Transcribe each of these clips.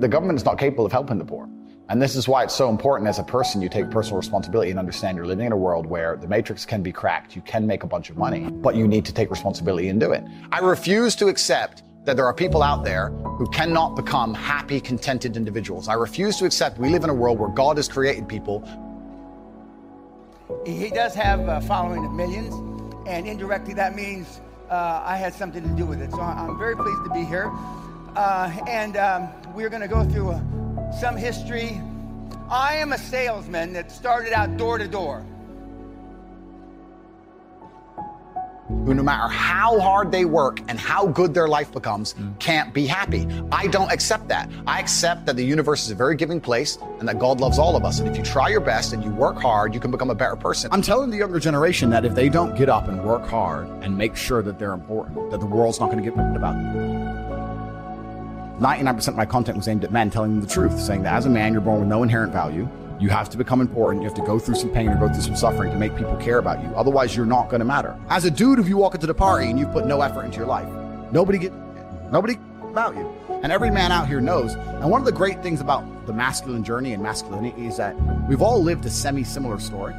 The government is not capable of helping the poor. And this is why it's so important as a person you take personal responsibility and understand you're living in a world where the matrix can be cracked. You can make a bunch of money, but you need to take responsibility and do it. I refuse to accept that there are people out there who cannot become happy, contented individuals. I refuse to accept we live in a world where God has created people. He does have a following of millions, and indirectly that means uh, I had something to do with it. So I'm very pleased to be here. Uh, and um, we're going to go through uh, some history. I am a salesman that started out door to door. who, no matter how hard they work and how good their life becomes, mm. can't be happy. I don't accept that. I accept that the universe is a very giving place and that God loves all of us. And if you try your best and you work hard, you can become a better person. I'm telling the younger generation that if they don't get up and work hard and make sure that they're important, that the world's not going to get about them. 99% of my content was aimed at men telling them the truth, saying that as a man, you're born with no inherent value. You have to become important. You have to go through some pain or go through some suffering to make people care about you. Otherwise, you're not going to matter. As a dude, if you walk into the party and you've put no effort into your life, nobody get, nobody about you. And every man out here knows. And one of the great things about the masculine journey and masculinity is that we've all lived a semi-similar story.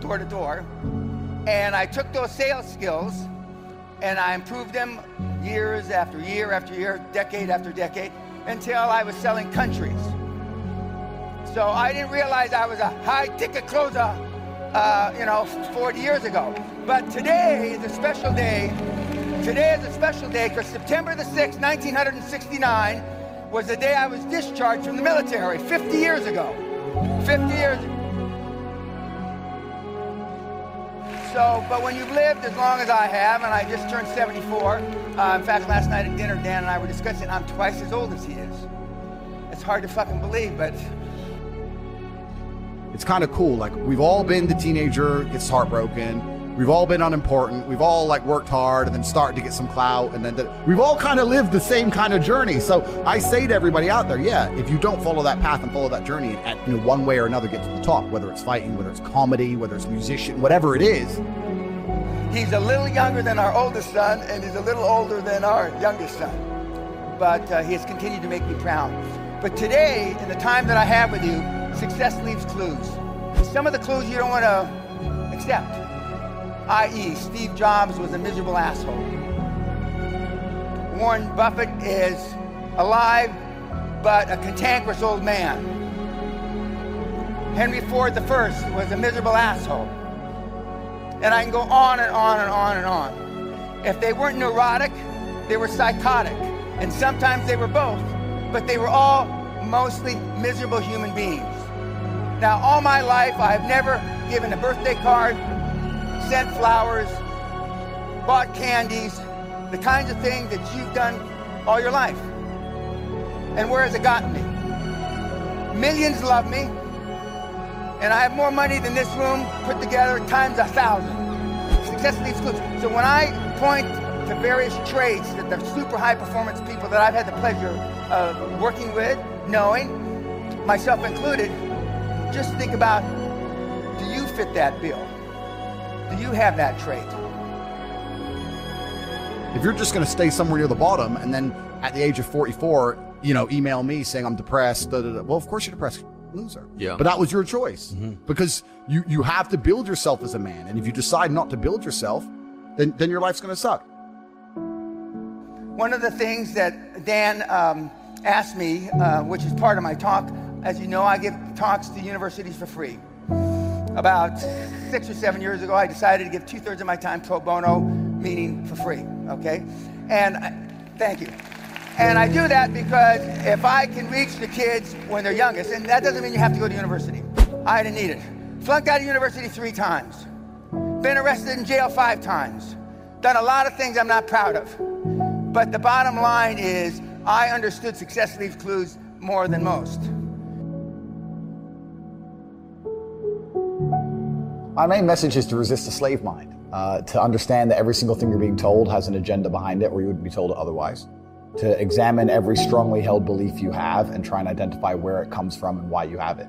Door to door. And I took those sales skills and I improved them years after year after year, decade after decade, until I was selling countries. So I didn't realize I was a high ticket closer, uh, you know, 40 years ago. But today is a special day. Today is a special day because September the 6th, 1969 was the day I was discharged from the military 50 years ago. 50 years ago. So, but when you've lived as long as I have, and I just turned 74, uh, in fact, last night at dinner, Dan and I were discussing I'm twice as old as he is. It's hard to fucking believe, but it's kind of cool. Like we've all been the teenager gets heartbroken. We've all been unimportant. We've all like worked hard and then started to get some clout, and then the, we've all kind of lived the same kind of journey. So I say to everybody out there, yeah, if you don't follow that path and follow that journey, and you know one way or another get to the top, whether it's fighting, whether it's comedy, whether it's musician, whatever it is. He's a little younger than our oldest son, and he's a little older than our youngest son. But uh, he has continued to make me proud. But today, in the time that I have with you, success leaves clues. Some of the clues you don't want to accept, i.e., Steve Jobs was a miserable asshole. Warren Buffett is alive, but a cantankerous old man. Henry Ford I was a miserable asshole. And I can go on and on and on and on. If they weren't neurotic, they were psychotic. And sometimes they were both, but they were all mostly miserable human beings. Now, all my life, I've never given a birthday card, sent flowers, bought candies, the kinds of things that you've done all your life. And where has it gotten me? Millions love me, and I have more money than this room put together times a thousand. Success leaves clues. So when I point to various traits that the super high performance people that I've had the pleasure of working with, knowing, myself included, just think about do you fit that bill? Do you have that trait? If you're just going to stay somewhere near the bottom and then at the age of 44, you know, email me saying I'm depressed, da, da, da. well, of course you're depressed loser. Yeah. But that was your choice mm-hmm. because you, you have to build yourself as a man. And if you decide not to build yourself, then, then your life's going to suck. One of the things that Dan um, asked me, uh, which is part of my talk, as you know, I give talks to universities for free. About six or seven years ago, I decided to give two thirds of my time pro bono, meaning for free, okay? And I, thank you. And I do that because if I can reach the kids when they're youngest, and that doesn't mean you have to go to university. I didn't need it. Flunked out of university three times. Been arrested in jail five times. Done a lot of things I'm not proud of. But the bottom line is, I understood success leaves clues more than most. My main message is to resist the slave mind, uh, to understand that every single thing you're being told has an agenda behind it, or you wouldn't be told otherwise. To examine every strongly held belief you have and try and identify where it comes from and why you have it.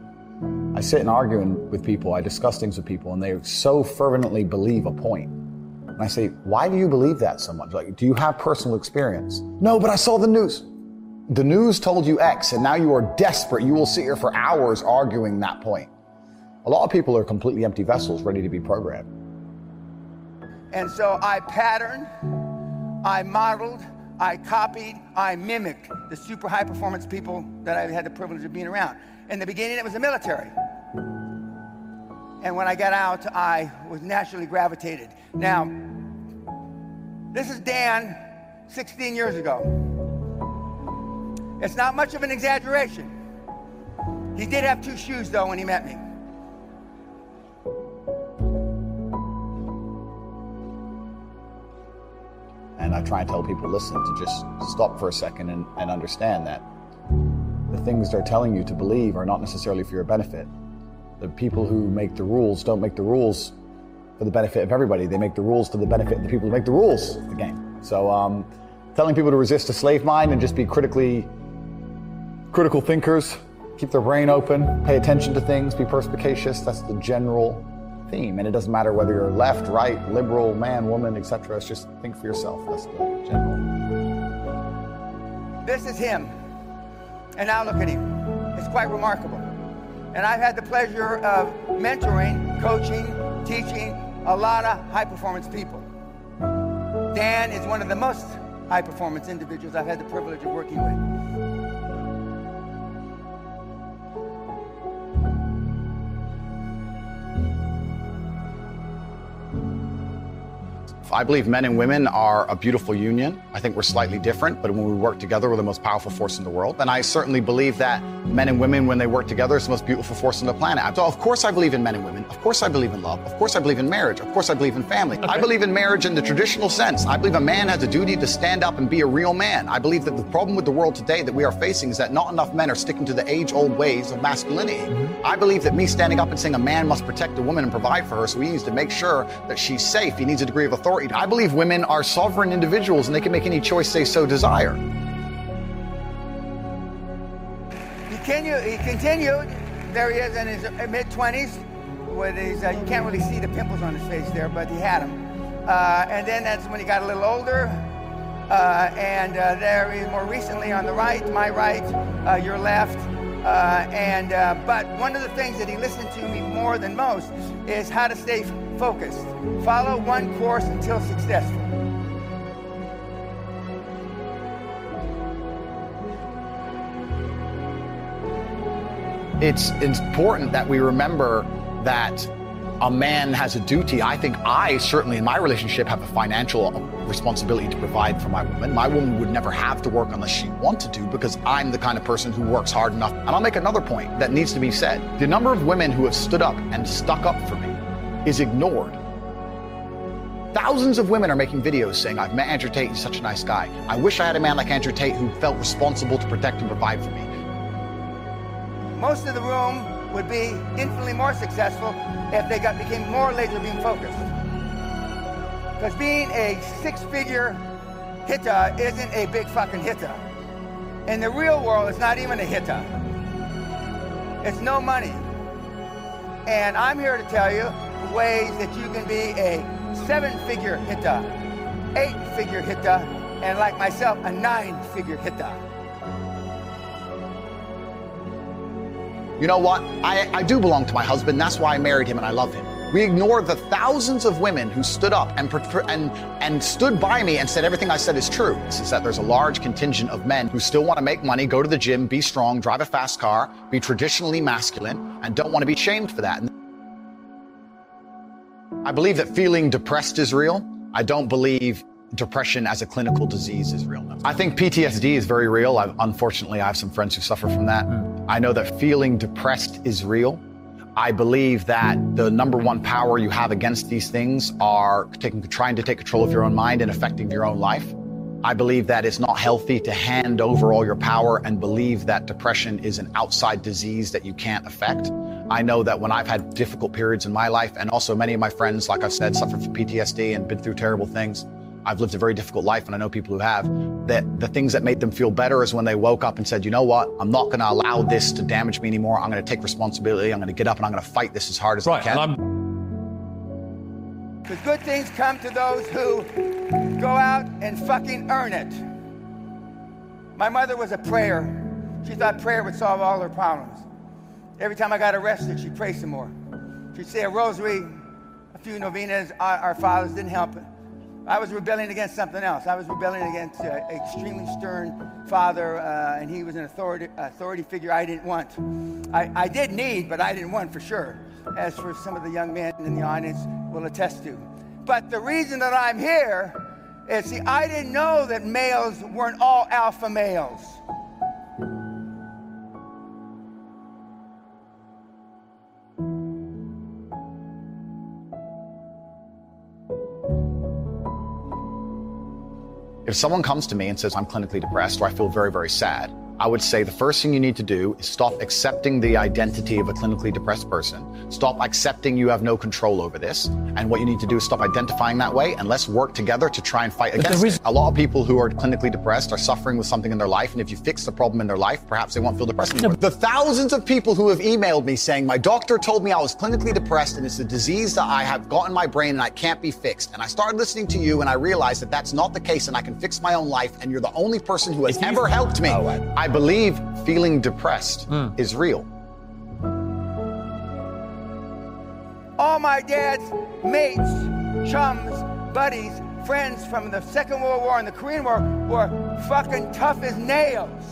I sit and argue with people, I discuss things with people, and they so fervently believe a point. And I say, why do you believe that so much? Like, do you have personal experience? No, but I saw the news. the news told you X and now you are desperate. You will sit here for hours arguing that point. A lot of people are completely empty vessels ready to be programmed. And so I patterned, I modeled, I copied, I mimicked the super high performance people that I had the privilege of being around. In the beginning, it was the military. And when I got out, I was naturally gravitated. Now, this is Dan 16 years ago. It's not much of an exaggeration. He did have two shoes, though, when he met me. I try and tell people, listen, to just stop for a second and, and understand that the things they're telling you to believe are not necessarily for your benefit. The people who make the rules don't make the rules for the benefit of everybody. They make the rules for the benefit of the people who make the rules of the game. So, um, telling people to resist a slave mind and just be critically critical thinkers, keep their brain open, pay attention to things, be perspicacious. That's the general theme. And it doesn't matter whether you're left, right, liberal, man, woman, etc. It's just think for yourself. That's the general. This is him. And now look at him. It's quite remarkable. And I've had the pleasure of mentoring, coaching, teaching a lot of high performance people. Dan is one of the most high performance individuals I've had the privilege of working with. I believe men and women are a beautiful union. I think we're slightly different, but when we work together, we're the most powerful force in the world. And I certainly believe that men and women, when they work together, is the most beautiful force on the planet. So, of course, I believe in men and women. Of course, I believe in love. Of course, I believe in marriage. Of course, I believe in family. Okay. I believe in marriage in the traditional sense. I believe a man has a duty to stand up and be a real man. I believe that the problem with the world today that we are facing is that not enough men are sticking to the age old ways of masculinity. Mm-hmm. I believe that me standing up and saying a man must protect a woman and provide for her, so he needs to make sure that she's safe. He needs a degree of authority. I believe women are sovereign individuals and they can make any choice they so desire. He continued, he continued there he is in his mid 20s with his, uh, you can't really see the pimples on his face there, but he had them. Uh, and then that's when he got a little older. Uh, and uh, there more recently on the right, my right, uh, your left. Uh, and but one of the things that he listened to me more than most is how to stay focused. Follow one course until successful. It's important that we remember that a man has a duty. I think I certainly in my relationship have a financial responsibility to provide for my woman. My woman would never have to work unless she wanted to because I'm the kind of person who works hard enough. And I'll make another point that needs to be said. The number of women who have stood up and stuck up for me is ignored. Thousands of women are making videos saying, I've met Andrew Tate, he's such a nice guy. I wish I had a man like Andrew Tate who felt responsible to protect and provide for me. Most of the room would be infinitely more successful if they got became more laser beam focused. Because being a six-figure hitter isn't a big fucking hitter. In the real world, it's not even a hitter. It's no money. And I'm here to tell you ways that you can be a seven-figure hitter, eight-figure hitter, and like myself, a nine-figure hitter. You know what? I, I do belong to my husband. That's why I married him and I love him. We ignore the thousands of women who stood up and, and, and stood by me and said everything I said is true. It's that there's a large contingent of men who still want to make money, go to the gym, be strong, drive a fast car, be traditionally masculine, and don't want to be shamed for that. I believe that feeling depressed is real. I don't believe depression as a clinical disease is real. I think PTSD is very real. I've, unfortunately, I have some friends who suffer from that. Hmm. I know that feeling depressed is real. I believe that the number one power you have against these things are taking, trying to take control of your own mind and affecting your own life. I believe that it's not healthy to hand over all your power and believe that depression is an outside disease that you can't affect. I know that when I've had difficult periods in my life, and also many of my friends, like I've said, suffered from PTSD and been through terrible things, I've lived a very difficult life and I know people who have, that the things that made them feel better is when they woke up and said, you know what, I'm not going to allow this to damage me anymore. I'm going to take responsibility. I'm going to get up and I'm going to fight this as hard as right, I can. Because good things come to those who go out and fucking earn it. My mother was a prayer. She thought prayer would solve all her problems. Every time I got arrested, she'd pray some more. She'd say a rosary, a few novenas, our, fathers didn't help. I was rebelling against something else. I was rebelling against an extremely stern father, uh, and he was an authority, authority figure I didn't want. I, I did need, but I didn't want for sure, as for some of the young men in the audience will attest to. But the reason that I'm here is see, I didn't know that males weren't all alpha males. If someone comes to me and says, I'm clinically depressed or I feel very, very sad, I would say the first thing you need to do is stop accepting the identity of a clinically depressed person. Stop accepting you have no control over this. And what you need to do is stop identifying that way and let's work together to try and fight against it. A lot of people who are clinically depressed are suffering with something in their life. And if you fix the problem in their life, perhaps they won't feel depressed anymore. The thousands of people who have emailed me saying, my doctor told me I was clinically depressed and it's a disease that I have got in my brain and I can't be fixed. And I started listening to you and I realized that that's not the case and I can fix my own life. And you're the only person who has ever helped me. Oh, I I believe feeling depressed mm. is real. All my dad's mates, chums, buddies, friends from the Second World War and the Korean War were fucking tough as nails.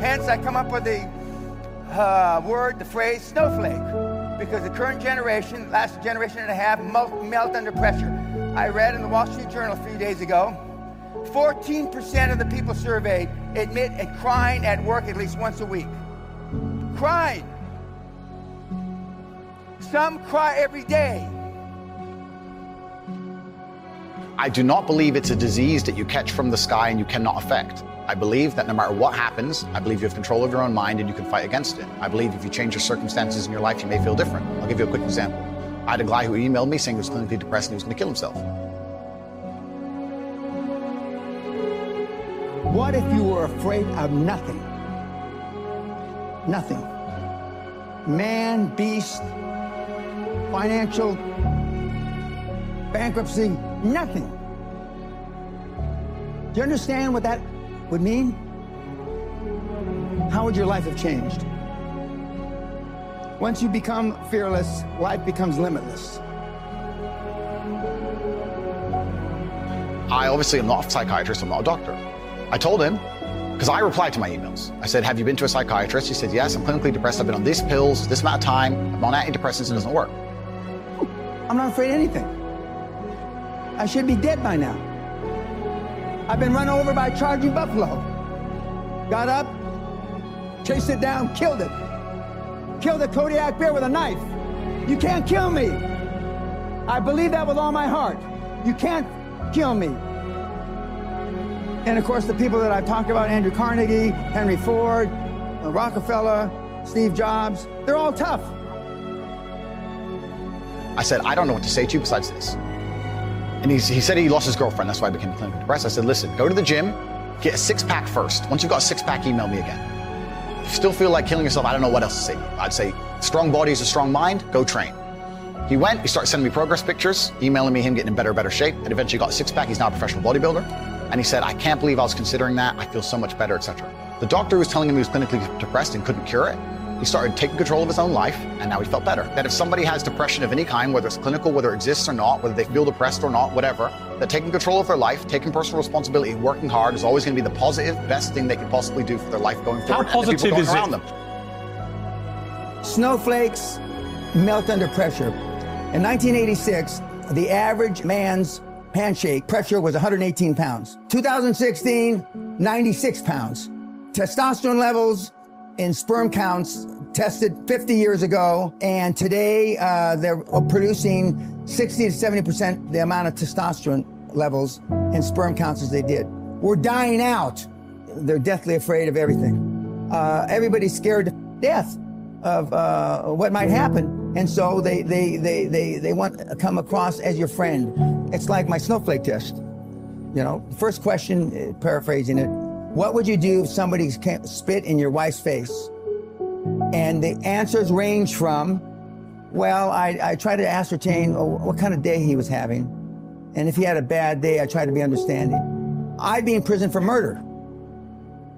Hence, I come up with the uh, word, the phrase snowflake, because the current generation, last generation and a half, melt, melt under pressure. I read in the Wall Street Journal a few days ago 14% of the people surveyed admit at crying at work at least once a week. Crying. Some cry every day. I do not believe it's a disease that you catch from the sky and you cannot affect. I believe that no matter what happens, I believe you have control of your own mind and you can fight against it. I believe if you change your circumstances in your life, you may feel different. I'll give you a quick example. I had a guy who emailed me saying he was clinically depressed and he was going to kill himself. What if you were afraid of nothing? Nothing. Man, beast, financial, bankruptcy, nothing. Do you understand what that would mean? How would your life have changed? Once you become fearless, life becomes limitless. I obviously am not a psychiatrist, I'm not a doctor. I told him, because I replied to my emails. I said, Have you been to a psychiatrist? He said, Yes, I'm clinically depressed. I've been on these pills, this amount of time. I'm on antidepressants, and it doesn't work. Hmm, I'm not afraid of anything. I should be dead by now. I've been run over by a charging buffalo. Got up, chased it down, killed it. Killed a Kodiak bear with a knife. You can't kill me. I believe that with all my heart. You can't kill me. And of course, the people that I've talked about Andrew Carnegie, Henry Ford, uh, Rockefeller, Steve Jobs they're all tough. I said, I don't know what to say to you besides this. And he, he said he lost his girlfriend. That's why I became clinically depressed. I said, listen, go to the gym, get a six pack first. Once you've got a six pack, email me again. If you still feel like killing yourself, I don't know what else to say. I'd say, strong body is a strong mind, go train. He went, he started sending me progress pictures, emailing me him getting in better, better shape, and eventually got a six pack. He's now a professional bodybuilder. And he said, I can't believe I was considering that. I feel so much better, etc. The doctor was telling him he was clinically depressed and couldn't cure it. He started taking control of his own life, and now he felt better. That if somebody has depression of any kind, whether it's clinical, whether it exists or not, whether they feel depressed or not, whatever, that taking control of their life, taking personal responsibility, working hard is always going to be the positive, best thing they can possibly do for their life going forward. How positive is it? Them. Snowflakes melt under pressure. In 1986, the average man's handshake pressure was 118 pounds. 2016, 96 pounds. Testosterone levels in sperm counts tested 50 years ago, and today uh, they're producing 60 to 70 percent the amount of testosterone levels in sperm counts as they did. We're dying out. They're deathly afraid of everything. Uh, everybody's scared to death of uh, what might happen. And so they, they, they, they, they want to come across as your friend. It's like my snowflake test. You know, first question, uh, paraphrasing it, what would you do if somebody spit in your wife's face? And the answers range from, well, I, I try to ascertain oh, what kind of day he was having. And if he had a bad day, I try to be understanding. I'd be in prison for murder.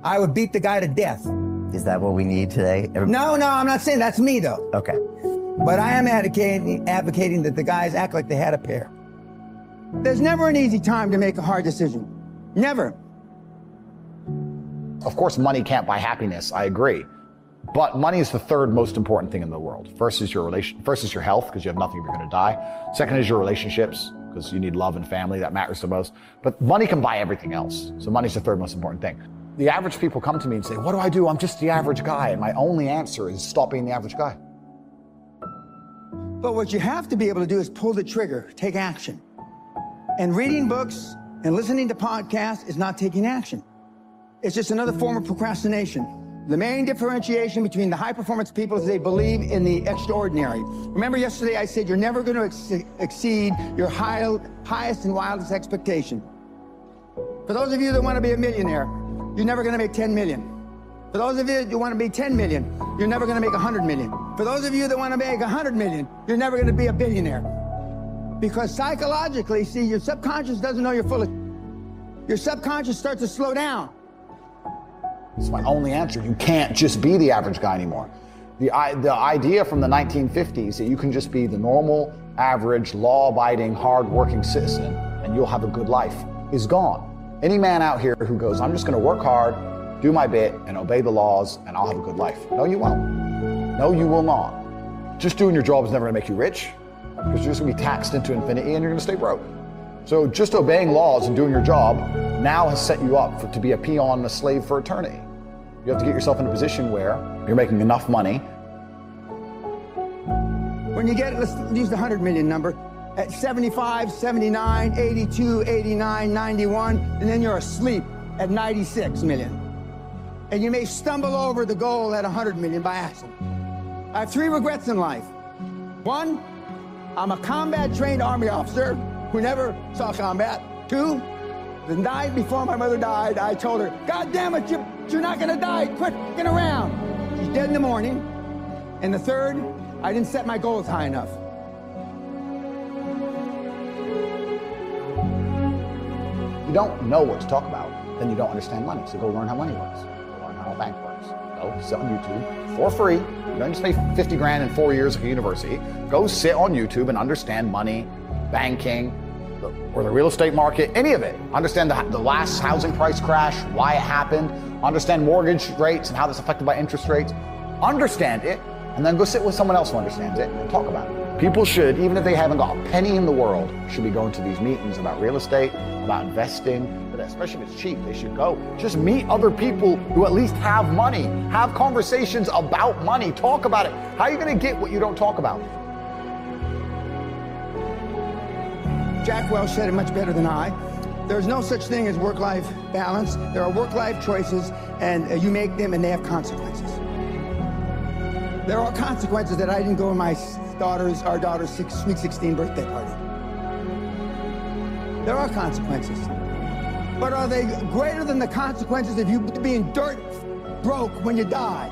I would beat the guy to death. Is that what we need today? Every- No, no, I'm not saying that's me though. Okay. But I am advocating, advocating that the guys act like they had a pair. There's never an easy time to make a hard decision. Never. Of course, money can't buy happiness. I agree. But money is the third most important thing in the world. First is your relation. First is your health because you have nothing if you're going to die. Second is your relationships because you need love and family. That matters the most. But money can buy everything else. So money's the third most important thing. The average people come to me and say, "What do I do? I'm just the average guy." And my only answer is stop being the average guy. But what you have to be able to do is pull the trigger, take action. And reading books and listening to podcasts is not taking action. It's just another form of procrastination. The main differentiation between the high performance people is they believe in the extraordinary. Remember yesterday I said you're never going to ex- exceed your high, highest and wildest expectation. For those of you that want to be a millionaire, you're never going to make 10 million. For those of you that want to be 10 million, you're never going to make 100 million. For those of you that want to make 100 million, you're never going to be a billionaire. Because psychologically, see, your subconscious doesn't know you're full of. Your subconscious starts to slow down. It's my only answer. You can't just be the average guy anymore. The, the idea from the 1950s that you can just be the normal, average, law abiding, hard working citizen and you'll have a good life is gone. Any man out here who goes, I'm just going to work hard, do my bit, and obey the laws, and I'll have a good life. No, you won't. No, you will not. Just doing your job is never going to make you rich because you're just going to be taxed into infinity and you're going to stay broke. So just obeying laws and doing your job now has set you up for, to be a peon and a slave for eternity. You have to get yourself in a position where you're making enough money. When you get, let's use the 100 million number, at 75, 79, 82, 89, 91, and then you're asleep at 96 million. And you may stumble over the goal at 100 million by accident. I have three regrets in life. One, I'm a combat trained army officer who never saw combat. Two, the night before my mother died, I told her, God damn it, you, you're not gonna die, quit f***ing around. She's dead in the morning. And the third, I didn't set my goals high enough. You don't know what to talk about, then you don't understand money. So go learn how money works. Go learn how a bank works. Go sit on YouTube for free. You don't just pay 50 grand in four years at university. Go sit on YouTube and understand money, banking, or the real estate market, any of it. Understand the, the last housing price crash, why it happened. Understand mortgage rates and how that's affected by interest rates. Understand it, and then go sit with someone else who understands it and talk about it. People should, even if they haven't got a penny in the world, should be going to these meetings about real estate, about investing, but especially if it's cheap, they should go. Just meet other people who at least have money. Have conversations about money. Talk about it. How are you going to get what you don't talk about? Jack Welch said it much better than I. There's no such thing as work-life balance. There are work-life choices, and uh, you make them, and they have consequences. There are consequences that I didn't go in my daughter's, our daughter's six, sweet 16 birthday party. There are consequences. But are they greater than the consequences of you being dirt broke when you die?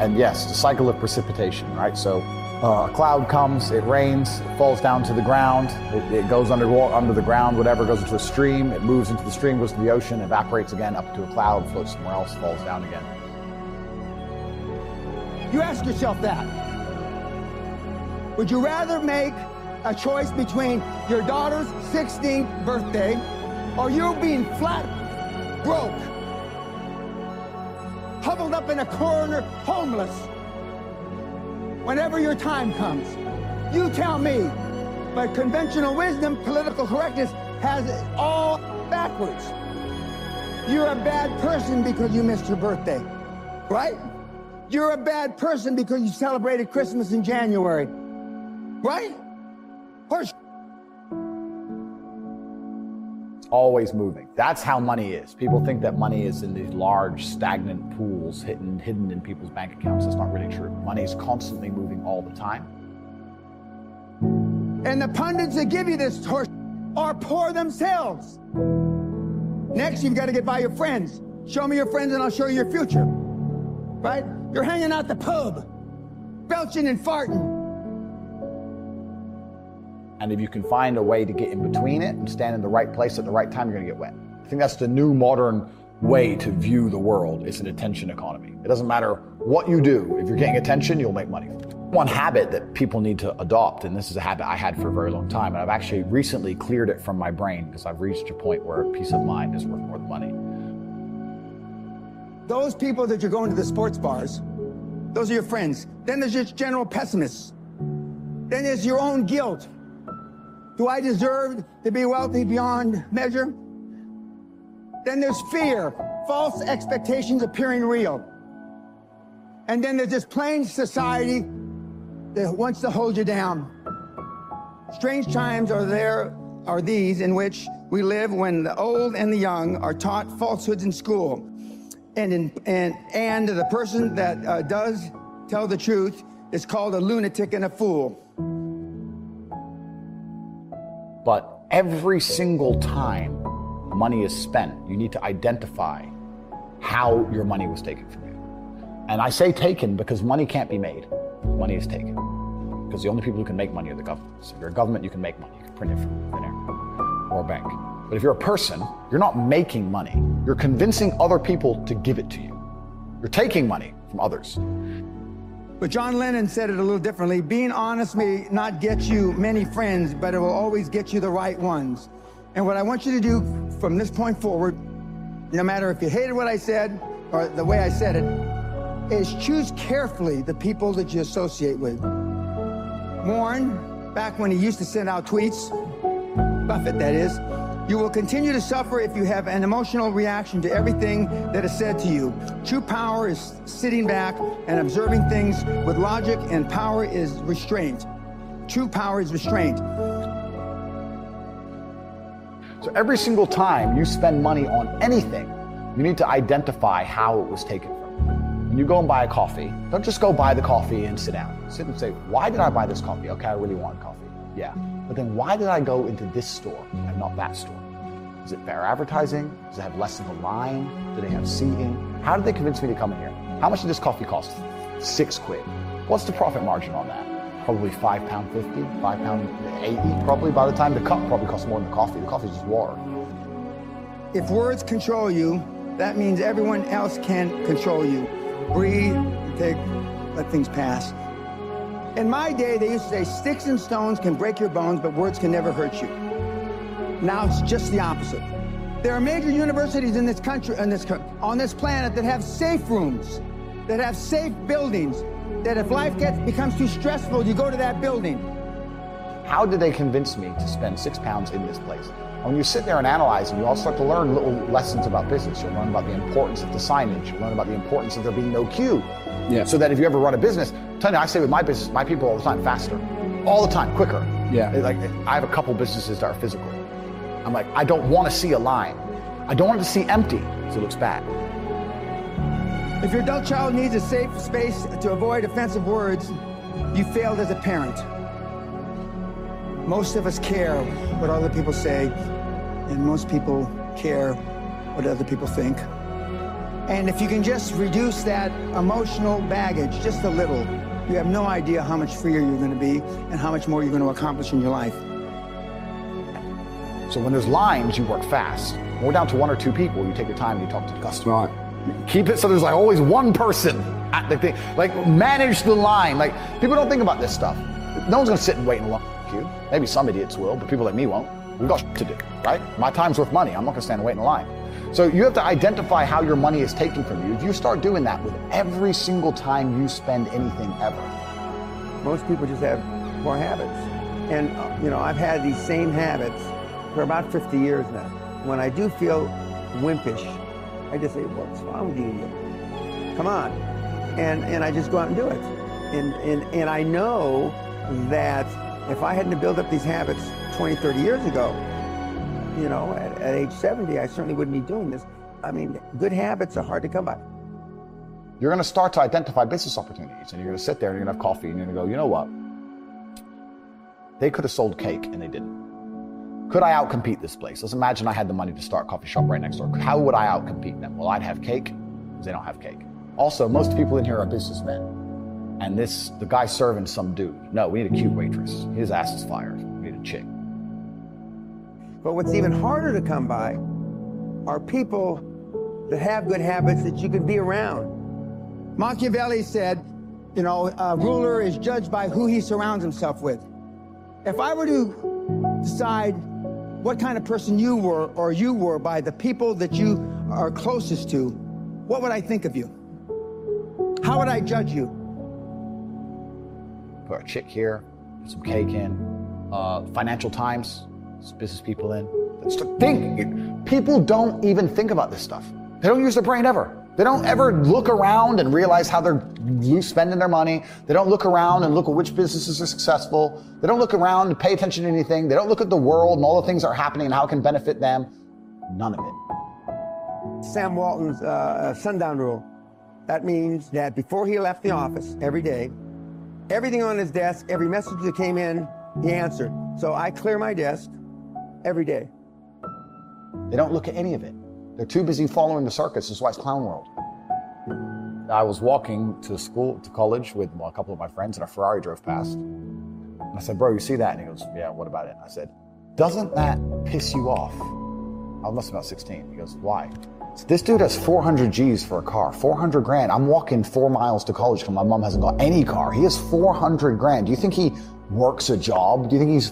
And yes, the cycle of precipitation, right? So uh, a cloud comes, it rains, it falls down to the ground, it, it goes under, under the ground, whatever, goes into a stream, it moves into the stream, goes to the ocean, evaporates again up to a cloud, floats somewhere else, falls down again. You ask yourself that. Would you rather make a choice between your daughter's 16th birthday or you being flat broke, huddled up in a corner, homeless? Whenever your time comes, you tell me. But conventional wisdom, political correctness, has it all backwards. You're a bad person because you missed your birthday, right? You're a bad person because you celebrated Christmas in January. Right? Horse. always moving. That's how money is. People think that money is in these large, stagnant pools hidden, hidden in people's bank accounts. That's not really true. Money is constantly moving all the time. And the pundits that give you this horse are poor themselves. Next, you've got to get by your friends. Show me your friends and I'll show you your future. Right? You're hanging out the pub, belching and farting. And if you can find a way to get in between it and stand in the right place at the right time, you're going to get wet. I think that's the new modern way to view the world. It's an attention economy. It doesn't matter what you do. If you're getting attention, you'll make money. One habit that people need to adopt, and this is a habit I had for a very long time, and I've actually recently cleared it from my brain because I've reached a point where peace of mind is worth more than money. Those people that you're going to the sports bars, those are your friends. Then there's just general pessimists. Then there's your own guilt. Do I deserve to be wealthy beyond measure? Then there's fear, false expectations appearing real. And then there's this plain society that wants to hold you down. Strange times are there are these in which we live when the old and the young are taught falsehoods in school. And in, and and the person that uh, does tell the truth is called a lunatic and a fool. But every single time money is spent, you need to identify how your money was taken from you. And I say taken because money can't be made. Money is taken. Because the only people who can make money are the governments. If you're a government, you can make money. You can print it from thin air or a bank. But if you're a person, you're not making money. You're convincing other people to give it to you. You're taking money from others. But John Lennon said it a little differently. Being honest may not get you many friends, but it will always get you the right ones. And what I want you to do from this point forward, no matter if you hated what I said or the way I said it, is choose carefully the people that you associate with. Warren, back when he used to send out tweets, Buffett that is, you will continue to suffer if you have an emotional reaction to everything that is said to you. True power is sitting back and observing things with logic, and power is restraint. True power is restraint. So every single time you spend money on anything, you need to identify how it was taken from you. When you go and buy a coffee, don't just go buy the coffee and sit down. Sit and say, why did I buy this coffee? Okay, I really want coffee. Yeah. But then why did I go into this store and not that store? Is it fair advertising? Does it have less of a line? Do they have seating? How did they convince me to come in here? How much did this coffee cost? Six quid. What's the profit margin on that? Probably five pound fifty, five pound eighty. Probably by the time the cup probably costs more than the coffee. The coffee's just water. If words control you, that means everyone else can control you. Breathe, take, let things pass. In my day, they used to say sticks and stones can break your bones, but words can never hurt you. Now it's just the opposite. There are major universities in this country, in this, on this planet that have safe rooms, that have safe buildings, that if life gets becomes too stressful, you go to that building. How did they convince me to spend six pounds in this place? When you sit there and analyze, and you all start to learn little lessons about business. You'll learn about the importance of the signage. You'll learn about the importance of there being no queue. Yeah. So that if you ever run a business, tell you, I say with my business, my people all the time, faster, all the time, quicker. Yeah. Like I have a couple businesses that are physical. I'm like, I don't want to see a line. I don't want to see empty because it looks bad. If your adult child needs a safe space to avoid offensive words, you failed as a parent. Most of us care what other people say, and most people care what other people think. And if you can just reduce that emotional baggage just a little, you have no idea how much freer you're going to be and how much more you're going to accomplish in your life. So when there's lines, you work fast. When we're down to one or two people, you take your time and you talk to the customer. Right. Keep it so there's like always one person at the thing. Like manage the line. Like people don't think about this stuff. No one's gonna sit and wait in a long queue. Maybe some idiots will, but people like me won't. We've got to do, right? My time's worth money. I'm not gonna stand and wait in line. So you have to identify how your money is taken from you. If you start doing that with every single time you spend anything ever, Most people just have poor habits. And, uh, you know, I've had these same habits for about 50 years now. When I do feel wimpish, I just say, what's wrong with you? Come on. And, and I just go out and do it. And, and, and I know that if I hadn't built up these habits 20, 30 years ago, you know, at, at age 70, I certainly wouldn't be doing this. I mean, good habits are hard to come by. you're gonna start to identify business opportunities and you're gonna sit there and you're gonna have coffee and you're gonna go, you know what? They could have sold cake and they didn't. Could I outcompete this place? Let's imagine I had the money to start a coffee shop right next door. How would I outcompete them? Well, I'd have cake because they don't have cake. Also, most people in here are businessmen. And this, the guy serving some dude. No, we need a cute waitress. His ass is fired. We need a chick. But what's even harder to come by are people that have good habits that you can be around. Machiavelli said, you know, a ruler is judged by who he surrounds himself with. If I were to decide what kind of person you were or you were by the people that you are closest to, what would I think of you? How would I judge you? Put a chick here, put some cake in, uh, Financial Times, business people in. Think. People don't even think about this stuff. They don't use their brain ever. They don't ever look around and realize how they're spending their money. They don't look around and look at which businesses are successful. They don't look around and pay attention to anything. They don't look at the world and all the things that are happening and how it can benefit them. None of it. Sam Walton's uh, sundown rule. That means that before he left the office every day, everything on his desk, every message that came in, he answered. So I clear my desk every day. They don't look at any of it. They're too busy following the circus. That's why it's clown world. I was walking to school, to college with a couple of my friends, and a Ferrari drove past. And I said, Bro, you see that? And he goes, Yeah, what about it? I said, Doesn't that piss you off? I must have about 16. He goes, Why? This dude has 400 G's for a car, 400 grand. I'm walking four miles to college because my mom hasn't got any car. He has 400 grand. Do you think he works a job? Do you think he's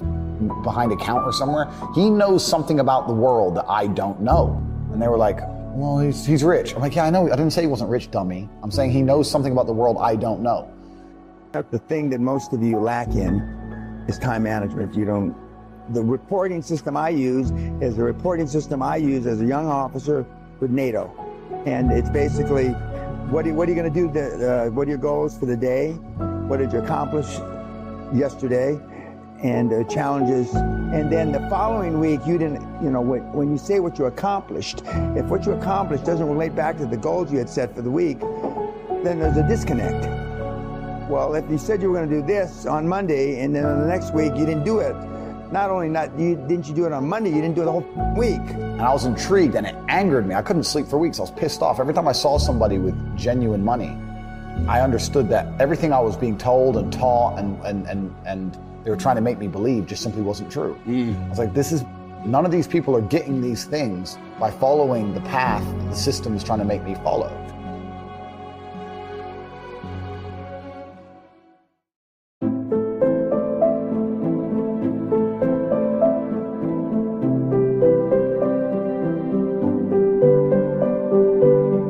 behind a counter somewhere? He knows something about the world that I don't know. And they were like, well, he's, he's rich. I'm like, yeah, I know. I didn't say he wasn't rich, dummy. I'm saying he knows something about the world I don't know. The thing that most of you lack in is time management. You don't. The reporting system I use is the reporting system I use as a young officer with NATO, and it's basically what are, what are you going to do? The, uh, what are your goals for the day? What did you accomplish yesterday? And uh, challenges. And then the following week, you didn't, you know, when, when you say what you accomplished, if what you accomplished doesn't relate back to the goals you had set for the week, then there's a disconnect. Well, if you said you were going to do this on Monday and then the next week you didn't do it, not only not you didn't you do it on Monday, you didn't do it the whole week. And I was intrigued and it angered me. I couldn't sleep for weeks. I was pissed off. Every time I saw somebody with genuine money, I understood that everything I was being told and taught and and and, and they were trying to make me believe just simply wasn't true. Mm. I was like, this is none of these people are getting these things by following the path the system is trying to make me follow.